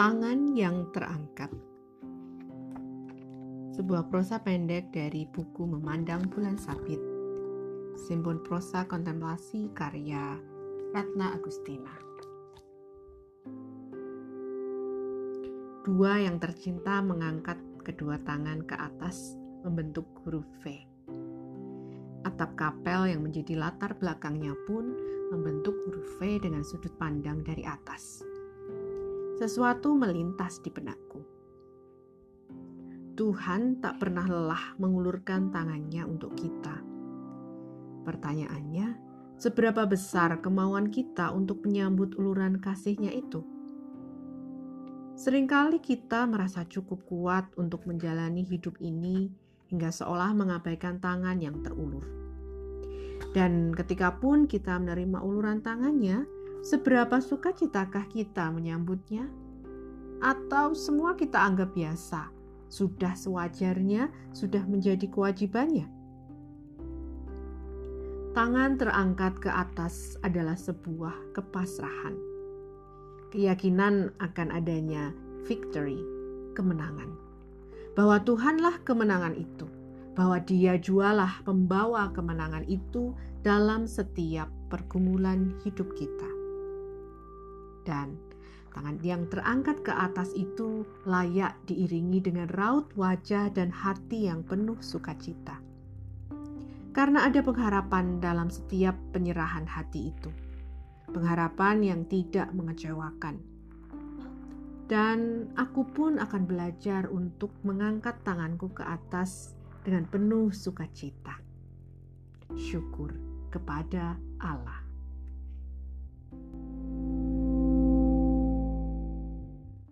Tangan yang terangkat. Sebuah prosa pendek dari buku Memandang Bulan Sabit. Simbol prosa kontemplasi karya Ratna Agustina. Dua yang tercinta mengangkat kedua tangan ke atas membentuk huruf V. Atap kapel yang menjadi latar belakangnya pun membentuk huruf V dengan sudut pandang dari atas. Sesuatu melintas di benakku. Tuhan tak pernah lelah mengulurkan tangannya untuk kita. Pertanyaannya, seberapa besar kemauan kita untuk menyambut uluran kasihnya itu? Seringkali kita merasa cukup kuat untuk menjalani hidup ini hingga seolah mengabaikan tangan yang terulur. Dan ketika pun kita menerima uluran tangannya, Seberapa sukacitakah kita menyambutnya? Atau semua kita anggap biasa, sudah sewajarnya, sudah menjadi kewajibannya? Tangan terangkat ke atas adalah sebuah kepasrahan. Keyakinan akan adanya victory, kemenangan. Bahwa Tuhanlah kemenangan itu, bahwa Dia jualah pembawa kemenangan itu dalam setiap pergumulan hidup kita dan tangan yang terangkat ke atas itu layak diiringi dengan raut wajah dan hati yang penuh sukacita. Karena ada pengharapan dalam setiap penyerahan hati itu. Pengharapan yang tidak mengecewakan. Dan aku pun akan belajar untuk mengangkat tanganku ke atas dengan penuh sukacita. Syukur kepada Allah.